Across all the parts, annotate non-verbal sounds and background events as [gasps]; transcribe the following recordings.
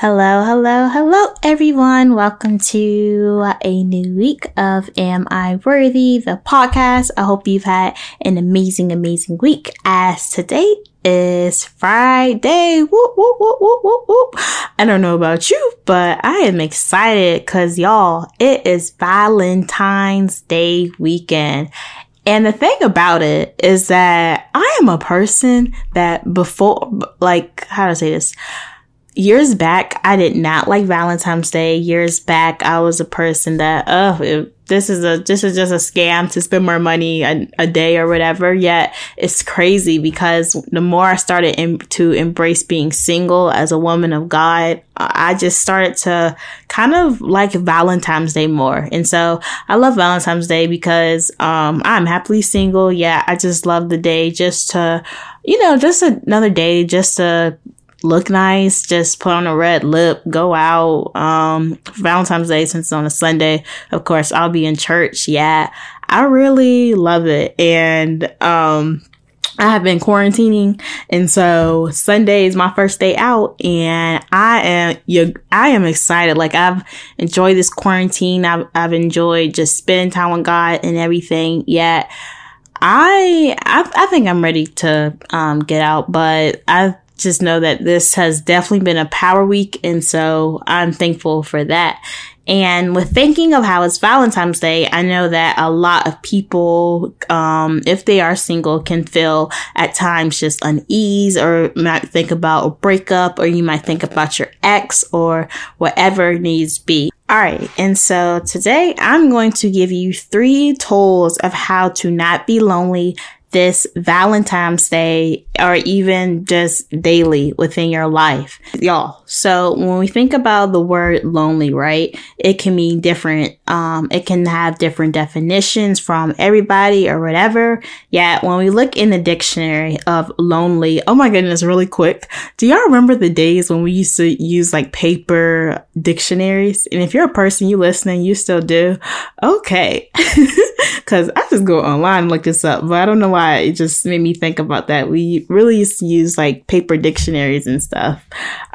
Hello, hello, hello, everyone. Welcome to a new week of Am I Worthy, the podcast. I hope you've had an amazing, amazing week as today is Friday. Whoop, whoop, whoop, whoop, whoop, whoop. I don't know about you, but I am excited because y'all, it is Valentine's Day weekend. And the thing about it is that I am a person that before, like, how do I say this? Years back, I did not like Valentine's Day. Years back, I was a person that, oh, this is a, this is just a scam to spend more money a, a day or whatever. Yet it's crazy because the more I started to embrace being single as a woman of God, I just started to kind of like Valentine's Day more. And so I love Valentine's Day because, um, I'm happily single. Yeah. I just love the day just to, you know, just another day just to look nice, just put on a red lip, go out. Um, Valentine's Day, since it's on a Sunday, of course, I'll be in church. Yeah. I really love it. And, um, I have been quarantining and so Sunday is my first day out and I am you I am excited. Like I've enjoyed this quarantine. I've I've enjoyed just spending time with God and everything. Yet I I, I think I'm ready to um, get out, but I just know that this has definitely been a power week. And so I'm thankful for that. And with thinking of how it's Valentine's Day, I know that a lot of people, um, if they are single, can feel at times just unease or might think about a breakup or you might think about your ex or whatever needs be. All right. And so today I'm going to give you three tools of how to not be lonely this Valentine's Day or even just daily within your life. Y'all. So when we think about the word lonely, right? It can mean different. Um, it can have different definitions from everybody or whatever. Yet when we look in the dictionary of lonely, oh my goodness, really quick. Do y'all remember the days when we used to use like paper dictionaries? And if you're a person you listening, you still do. Okay. [laughs] Cause I just go online and look this up, but I don't know why it just made me think about that. We really used to use like paper dictionaries and stuff.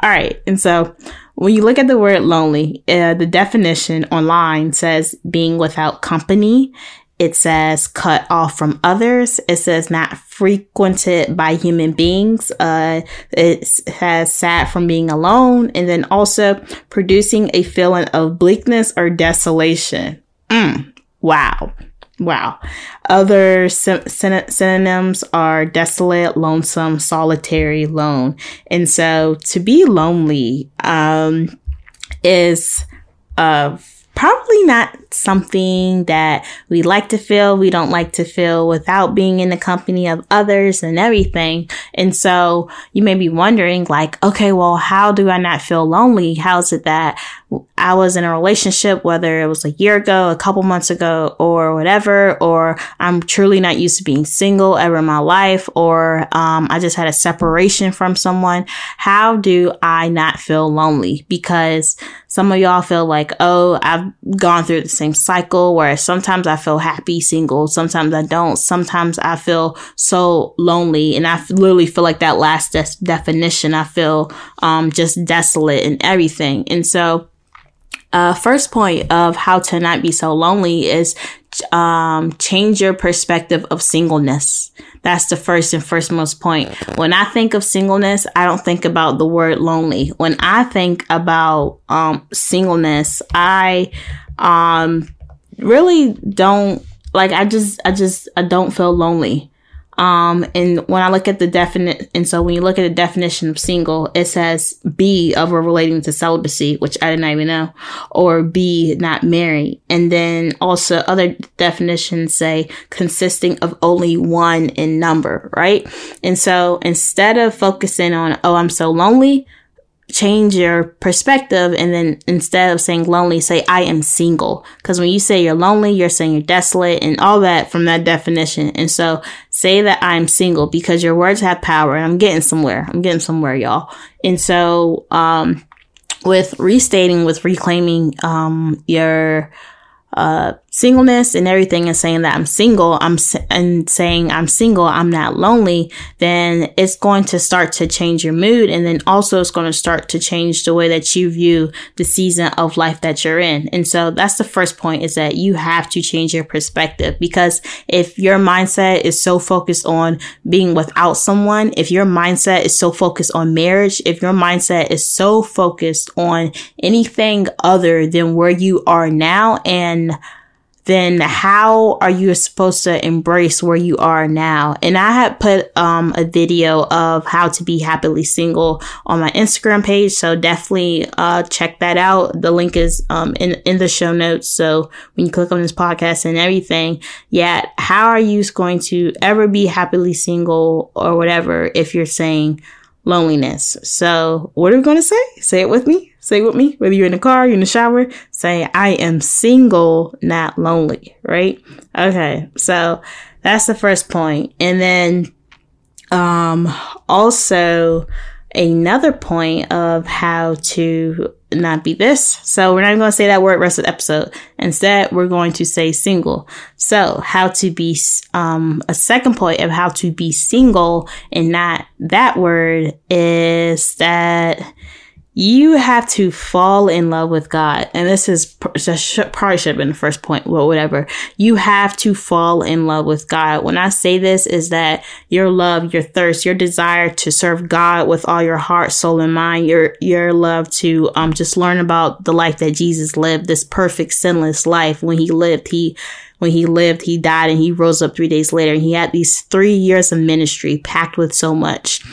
All right. And so when you look at the word lonely, uh, the definition online says being without company. It says cut off from others. It says not frequented by human beings. Uh, it has sad from being alone and then also producing a feeling of bleakness or desolation. Mm, wow. Wow. Other syn- synonyms are desolate, lonesome, solitary, lone. And so to be lonely, um, is, uh, probably not something that we like to feel. We don't like to feel without being in the company of others and everything. And so you may be wondering like, okay, well, how do I not feel lonely? How is it that I was in a relationship, whether it was a year ago, a couple months ago, or whatever, or I'm truly not used to being single ever in my life, or um, I just had a separation from someone. How do I not feel lonely? Because some of y'all feel like, oh, I've gone through the same cycle where sometimes I feel happy single, sometimes I don't, sometimes I feel so lonely, and I literally feel like that last de- definition. I feel um, just desolate and everything, and so uh, first point of how to not be so lonely is um, change your perspective of singleness. That's the first and first most point. When I think of singleness, I don't think about the word lonely. When I think about um, singleness, I um, really don't like. I just, I just, I don't feel lonely. Um, and when I look at the definite, and so when you look at the definition of single, it says B of or relating to celibacy, which I didn't even know, or B not married. And then also other definitions say consisting of only one in number, right? And so instead of focusing on, oh, I'm so lonely, change your perspective and then instead of saying lonely say i am single. Because when you say you're lonely you're saying you're desolate and all that from that definition. And so say that i'm single because your words have power and i'm getting somewhere. I'm getting somewhere y'all. And so um with restating with reclaiming um your uh singleness and everything and saying that I'm single, I'm and saying I'm single, I'm not lonely, then it's going to start to change your mood. And then also it's going to start to change the way that you view the season of life that you're in. And so that's the first point is that you have to change your perspective because if your mindset is so focused on being without someone, if your mindset is so focused on marriage, if your mindset is so focused on anything other than where you are now and then how are you supposed to embrace where you are now? And I had put um, a video of how to be happily single on my Instagram page. So definitely uh, check that out. The link is um, in, in the show notes. So when you click on this podcast and everything, yeah, how are you going to ever be happily single or whatever if you're saying loneliness? So what are we going to say? Say it with me. Say with me, whether you're in the car, you're in the shower, say, I am single, not lonely, right? Okay. So that's the first point. And then, um, also another point of how to not be this. So we're not going to say that word rest of the episode. Instead, we're going to say single. So how to be, um, a second point of how to be single and not that word is that you have to fall in love with God. And this is probably should have been the first point, well, whatever. You have to fall in love with God. When I say this is that your love, your thirst, your desire to serve God with all your heart, soul, and mind, your, your love to, um, just learn about the life that Jesus lived, this perfect, sinless life. When he lived, he, when he lived, he died and he rose up three days later. And he had these three years of ministry packed with so much.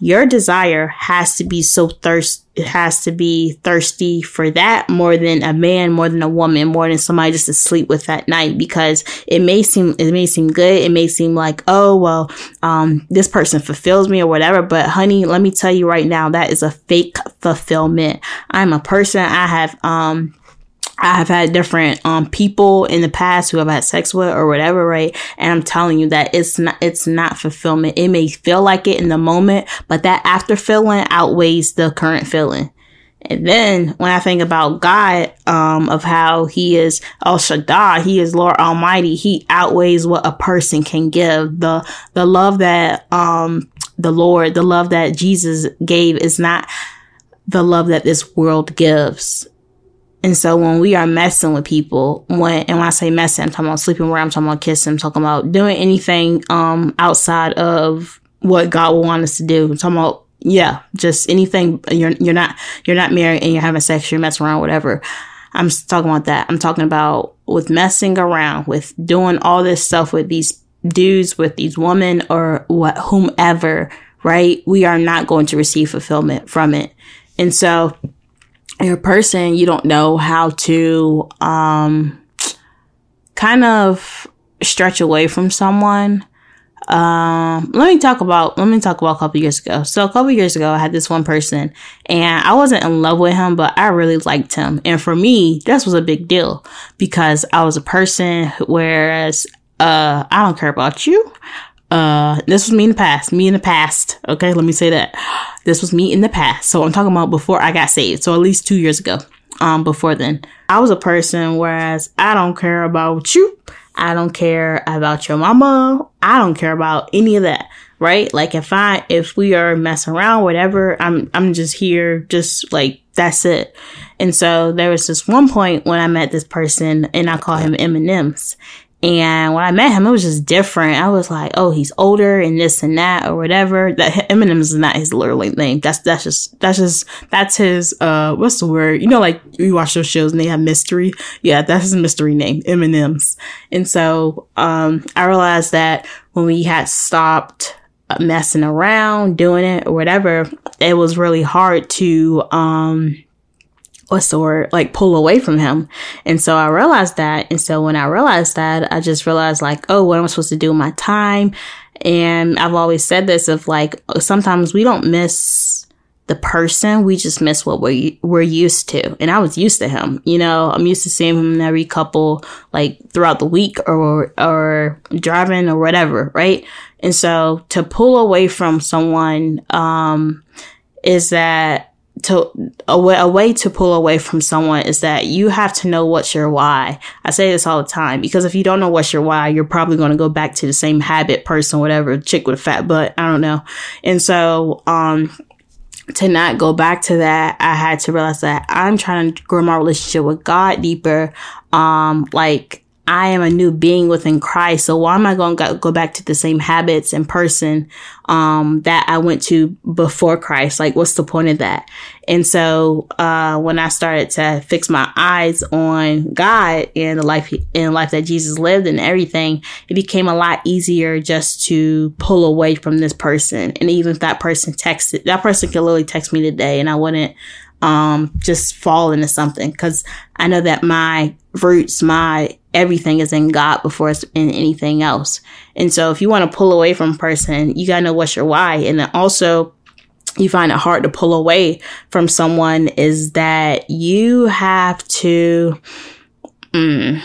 Your desire has to be so thirst, it has to be thirsty for that more than a man, more than a woman, more than somebody just to sleep with that night because it may seem, it may seem good. It may seem like, oh, well, um, this person fulfills me or whatever. But honey, let me tell you right now, that is a fake fulfillment. I'm a person. I have, um, I have had different um people in the past who I've had sex with or whatever, right? And I'm telling you that it's not it's not fulfillment. It may feel like it in the moment, but that after feeling outweighs the current feeling. And then when I think about God, um, of how he is El Shaddai, he is Lord Almighty, he outweighs what a person can give. The, the love that, um, the Lord, the love that Jesus gave is not the love that this world gives. And so when we are messing with people, when and when I say messing, I'm talking about sleeping where I'm talking about kissing, I'm talking about doing anything um outside of what God will want us to do. I'm talking about yeah, just anything you're you're not you're not married and you're having sex, you're messing around, whatever. I'm talking about that. I'm talking about with messing around, with doing all this stuff with these dudes, with these women or what whomever, right? We are not going to receive fulfillment from it. And so you're a person, you don't know how to, um, kind of stretch away from someone. Um, let me talk about, let me talk about a couple years ago. So a couple years ago, I had this one person and I wasn't in love with him, but I really liked him. And for me, this was a big deal because I was a person, whereas, uh, I don't care about you. Uh, this was me in the past, me in the past. Okay. Let me say that [gasps] this was me in the past. So I'm talking about before I got saved. So at least two years ago. Um, before then, I was a person, whereas I don't care about you. I don't care about your mama. I don't care about any of that. Right? Like if I, if we are messing around, whatever, I'm, I'm just here, just like, that's it. And so there was this one point when I met this person and I call him M&M's and when I met him, it was just different. I was like, oh, he's older and this and that or whatever. That Eminem is not his literal name. That's, that's just, that's just, that's his, uh, what's the word? You know, like you watch those shows and they have mystery. Yeah, that's his mystery name, Eminem's. And so, um, I realized that when we had stopped messing around, doing it or whatever, it was really hard to, um, the word like pull away from him. And so i realized that. And so when i realized that i just realized like oh what am i supposed to do with my time? And i've always said this of like sometimes we don't miss the person. We just miss what we're, we're used to. And i was used to him you know? I'm used to seeing him every couple like throughout the week or or driving or whatever right? And so to pull away from someone um is that to a way, a way to pull away from someone is that you have to know what's your why. I say this all the time because if you don't know what's your why, you're probably going to go back to the same habit, person, whatever, chick with a fat butt. I don't know. And so, um, to not go back to that, I had to realize that I'm trying to grow my relationship with God deeper. Um, like I am a new being within Christ. So why am I going to go back to the same habits and person, um, that I went to before Christ? Like, what's the point of that? And so, uh, when I started to fix my eyes on God and the life, in life that Jesus lived and everything, it became a lot easier just to pull away from this person. And even if that person texted, that person could literally text me today and I wouldn't, um, just fall into something because I know that my roots, my everything is in God before it's in anything else. And so if you want to pull away from a person, you got to know what's your why. And then also, you find it hard to pull away from someone is that you have to, mm,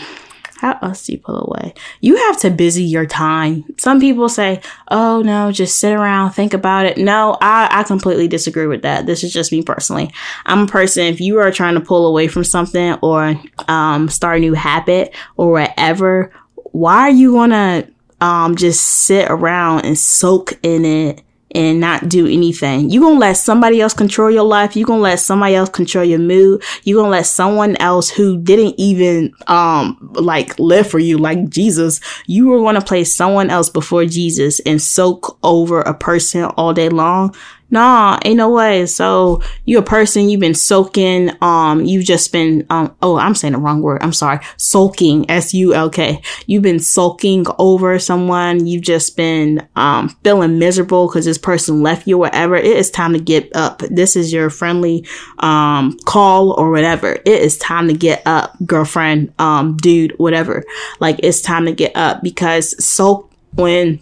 how else do you pull away? You have to busy your time. Some people say, oh no, just sit around, think about it. No, I, I completely disagree with that. This is just me personally. I'm a person, if you are trying to pull away from something or um, start a new habit or whatever, why are you gonna um, just sit around and soak in it and not do anything. You're gonna let somebody else control your life. You're gonna let somebody else control your mood. You're gonna let someone else who didn't even, um, like live for you, like Jesus, you were gonna place someone else before Jesus and soak over a person all day long nah, ain't no way. So you're a person, you've been soaking, um, you've just been, um, oh, I'm saying the wrong word. I'm sorry. Sulking, S-U-L-K. You've been sulking over someone. You've just been, um, feeling miserable because this person left you, whatever. It is time to get up. This is your friendly, um, call or whatever. It is time to get up, girlfriend, um, dude, whatever. Like it's time to get up because sulk when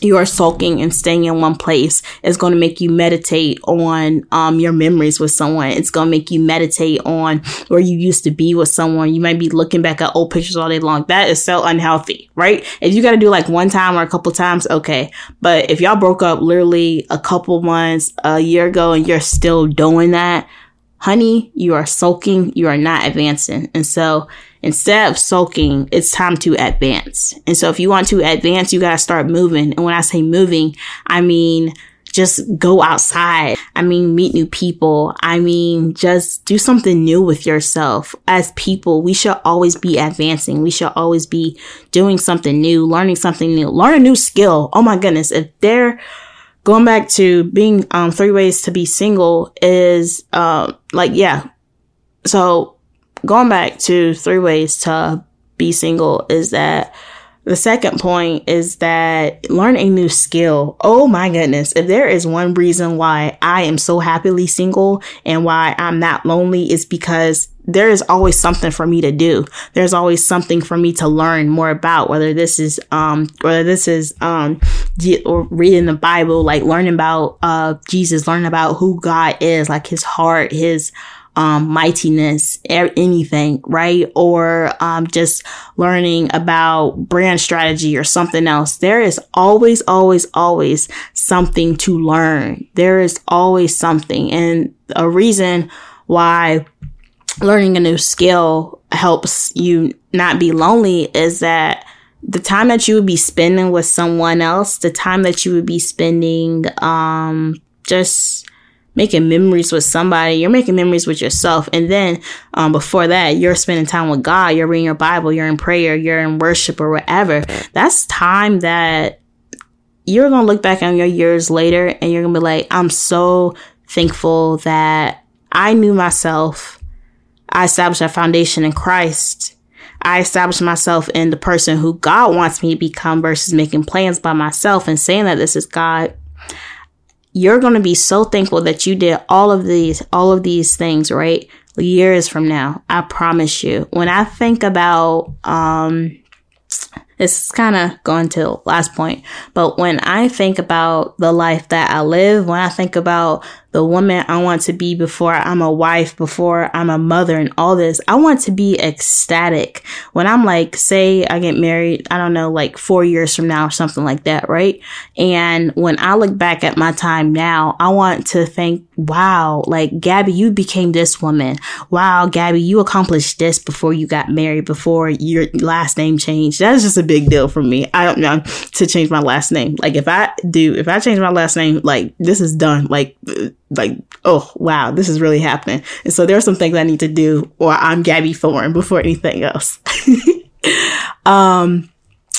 you are sulking and staying in one place is going to make you meditate on um, your memories with someone. It's going to make you meditate on where you used to be with someone. You might be looking back at old pictures all day long. That is so unhealthy, right? If you got to do like one time or a couple times, okay. But if y'all broke up literally a couple months, a year ago, and you're still doing that, honey, you are sulking. You are not advancing. And so Instead of sulking, it's time to advance. And so if you want to advance, you got to start moving. And when I say moving, I mean, just go outside. I mean, meet new people. I mean, just do something new with yourself. As people, we should always be advancing. We should always be doing something new, learning something new, learn a new skill. Oh my goodness. If they're going back to being, um, three ways to be single is, uh, like, yeah. So going back to three ways to be single is that the second point is that learn a new skill. Oh my goodness. If there is one reason why I am so happily single and why I'm not lonely is because there is always something for me to do. There's always something for me to learn more about, whether this is, um, whether this is, um, or reading the Bible, like learning about, uh, Jesus, learning about who God is, like his heart, his, um, mightiness, anything, right? Or um, just learning about brand strategy or something else. There is always, always, always something to learn. There is always something. And a reason why learning a new skill helps you not be lonely is that the time that you would be spending with someone else, the time that you would be spending, um, just making memories with somebody. You're making memories with yourself. And then, um, before that, you're spending time with God. You're reading your Bible. You're in prayer. You're in worship or whatever. That's time that you're going to look back on your years later and you're going to be like, I'm so thankful that I knew myself. I established a foundation in Christ. I established myself in the person who God wants me to become versus making plans by myself and saying that this is God you're going to be so thankful that you did all of these, all of these things, right? Years from now, I promise you. When I think about, um, It's kind of going to last point. But when I think about the life that I live, when I think about the woman I want to be before I'm a wife, before I'm a mother and all this. I want to be ecstatic. When I'm like, say I get married, I don't know, like four years from now or something like that, right? And when I look back at my time now, I want to think, wow, like Gabby, you became this woman. Wow, Gabby, you accomplished this before you got married, before your last name changed. That's just a big deal for me. I don't know to change my last name. Like if I do, if I change my last name, like this is done. Like like, oh wow, this is really happening. And so there are some things I need to do, or I'm Gabby Thorne before anything else. [laughs] um,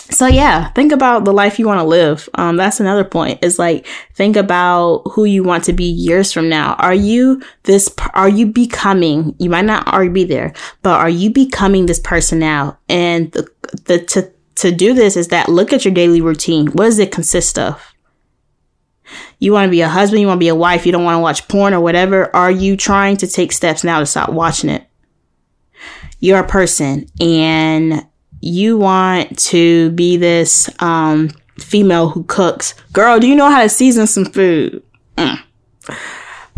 so yeah, think about the life you want to live. Um, that's another point. Is like think about who you want to be years from now. Are you this? Are you becoming? You might not already be there, but are you becoming this person now? And the the to to do this is that look at your daily routine. What does it consist of? You want to be a husband, you want to be a wife, you don't want to watch porn or whatever. Are you trying to take steps now to stop watching it? You're a person and you want to be this um, female who cooks. Girl, do you know how to season some food? Mm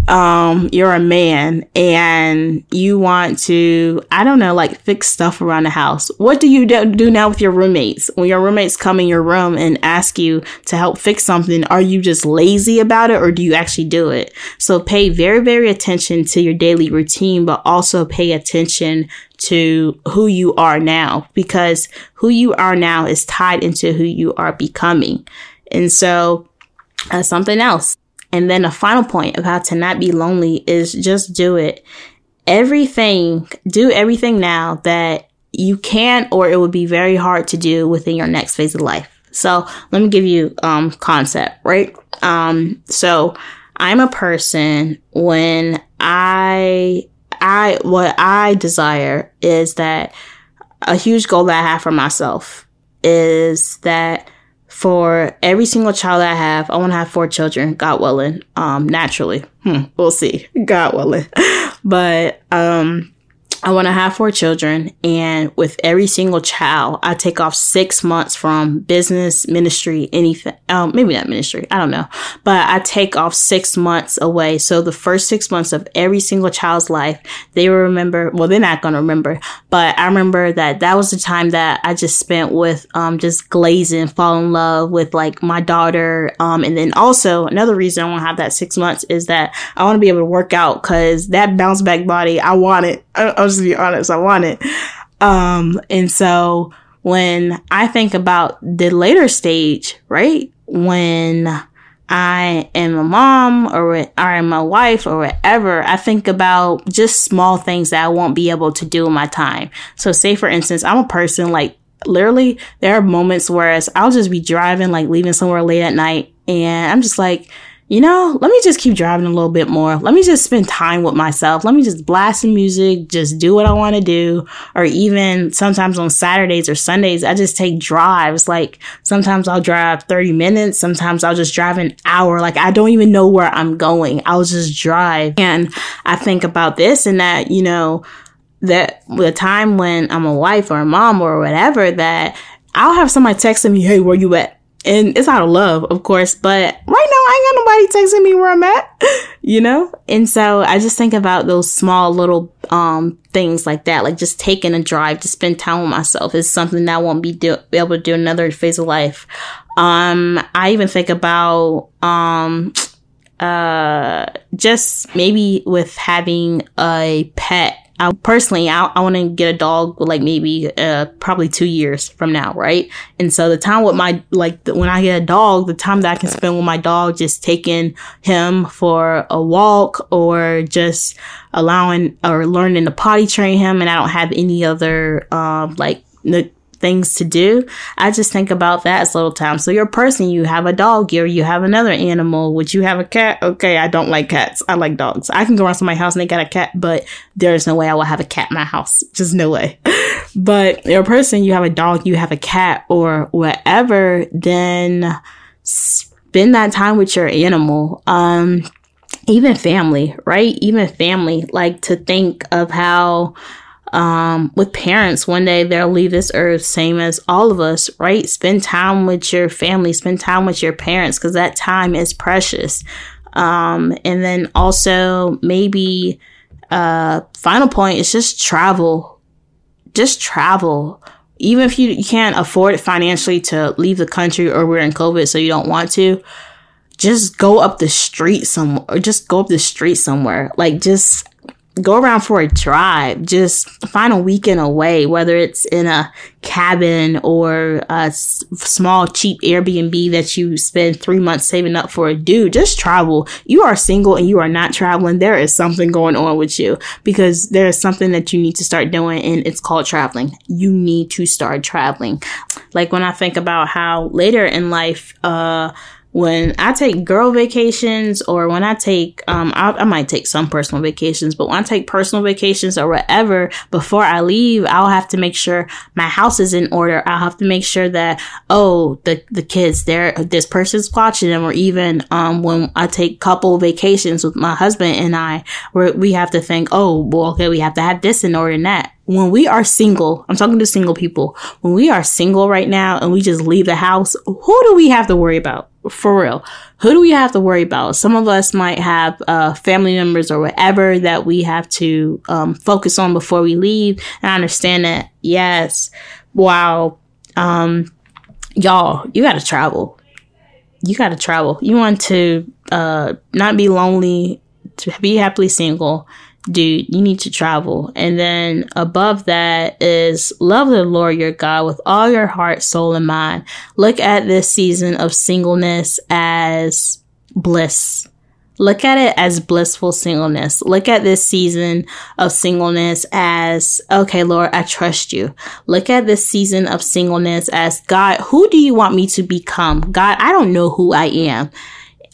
um, you're a man and you want to, I don't know, like fix stuff around the house. What do you do now with your roommates? When your roommates come in your room and ask you to help fix something, are you just lazy about it or do you actually do it? So pay very, very attention to your daily routine, but also pay attention to who you are now because who you are now is tied into who you are becoming. And so, uh, something else. And then a final point how to not be lonely is just do it. Everything, do everything now that you can or it would be very hard to do within your next phase of life. So let me give you um concept, right? Um so I'm a person when I I what I desire is that a huge goal that I have for myself is that for every single child I have, I want to have four children, God willing, um, naturally. Hmm, we'll see, [laughs] God willing. but, um, I want to have four children and with every single child, I take off six months from business, ministry, anything. Um, maybe not ministry. I don't know, but I take off six months away. So the first six months of every single child's life, they remember, well, they're not going to remember, but I remember that that was the time that I just spent with, um, just glazing, fall in love with like my daughter. Um, and then also another reason I want to have that six months is that I want to be able to work out because that bounce back body, I want it. I, I'll just be honest. I want it. Um, and so when I think about the later stage, right? When I am a mom or, or I'm a wife or whatever, I think about just small things that I won't be able to do in my time. So say for instance, I'm a person like literally there are moments where I'll just be driving, like leaving somewhere late at night and I'm just like, you know, let me just keep driving a little bit more. Let me just spend time with myself. Let me just blast some music, just do what I want to do. Or even sometimes on Saturdays or Sundays, I just take drives. Like sometimes I'll drive 30 minutes. Sometimes I'll just drive an hour. Like I don't even know where I'm going. I'll just drive. And I think about this and that, you know, that the time when I'm a wife or a mom or whatever, that I'll have somebody texting me, Hey, where you at? And it's out of love, of course, but right now I ain't got nobody texting me where I'm at, [laughs] you know? And so I just think about those small little, um, things like that, like just taking a drive to spend time with myself is something that I won't be, do- be able to do another phase of life. Um, I even think about, um, uh, just maybe with having a pet I personally, I, I want to get a dog like maybe, uh, probably two years from now, right? And so the time with my, like, the, when I get a dog, the time that I can spend with my dog, just taking him for a walk or just allowing or learning to potty train him and I don't have any other, um, like, things to do. I just think about that as little time. So you're a person, you have a dog or you have another animal. Would you have a cat? Okay, I don't like cats. I like dogs. I can go around to my house and they got a cat, but there's no way I will have a cat in my house. [laughs] Just no way. [laughs] but you're a person, you have a dog, you have a cat or whatever, then spend that time with your animal. Um, even family, right? Even family, like to think of how um, with parents. One day they'll leave this earth, same as all of us, right? Spend time with your family, spend time with your parents, because that time is precious. Um, and then also maybe, uh, final point is just travel. Just travel. Even if you, can't afford it financially to leave the country or we're in COVID, so you don't want to, just go up the street somewhere or just go up the street somewhere. Like just go around for a drive. Just find a weekend away, whether it's in a cabin or a small, cheap Airbnb that you spend three months saving up for. A dude, just travel. You are single and you are not traveling. There is something going on with you because there is something that you need to start doing and it's called traveling. You need to start traveling. Like when I think about how later in life, uh, when I take girl vacations or when I take, um, I, I, might take some personal vacations, but when I take personal vacations or whatever, before I leave, I'll have to make sure my house is in order. I'll have to make sure that, oh, the, the kids there, this person's watching them, or even, um, when I take couple vacations with my husband and I, where we have to think, oh, well, okay, we have to have this in order and that when we are single, I'm talking to single people, when we are single right now and we just leave the house, who do we have to worry about? For real. Who do we have to worry about? Some of us might have uh, family members or whatever that we have to um, focus on before we leave. And I understand that, yes, wow, um, y'all, you gotta travel. You gotta travel. You want to uh, not be lonely, to be happily single dude, you need to travel. And then above that is love the Lord your God with all your heart, soul, and mind. Look at this season of singleness as bliss. Look at it as blissful singleness. Look at this season of singleness as, okay, Lord, I trust you. Look at this season of singleness as, God, who do you want me to become? God, I don't know who I am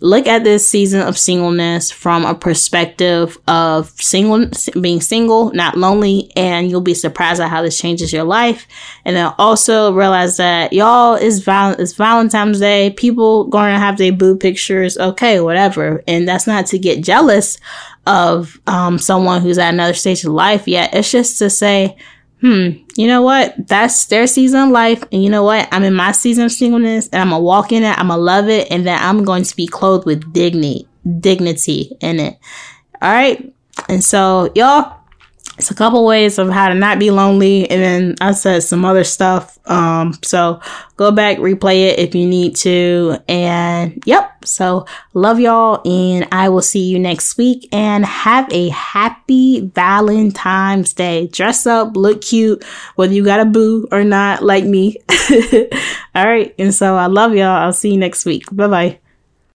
look at this season of singleness from a perspective of single being single not lonely and you'll be surprised at how this changes your life. And then also realize that y'all is val- it's valentine's day. People going to have their boo pictures. Okay whatever. And that's not to get jealous of um, someone who's at another stage of life yet. It's just to say hmm, you know what? That's their season of life. And you know what? I'm in my season of singleness and I'm gonna walk in it. I'm gonna love it. And then I'm going to be clothed with dignity, dignity in it. All right. And so y'all, it's a couple ways of how to not be lonely and then i said some other stuff um so go back replay it if you need to and yep so love y'all and i will see you next week and have a happy valentine's day. Dress up look cute whether you got a boo or not like me. [laughs] All right and so i love y'all. I'll see you next week. Bye bye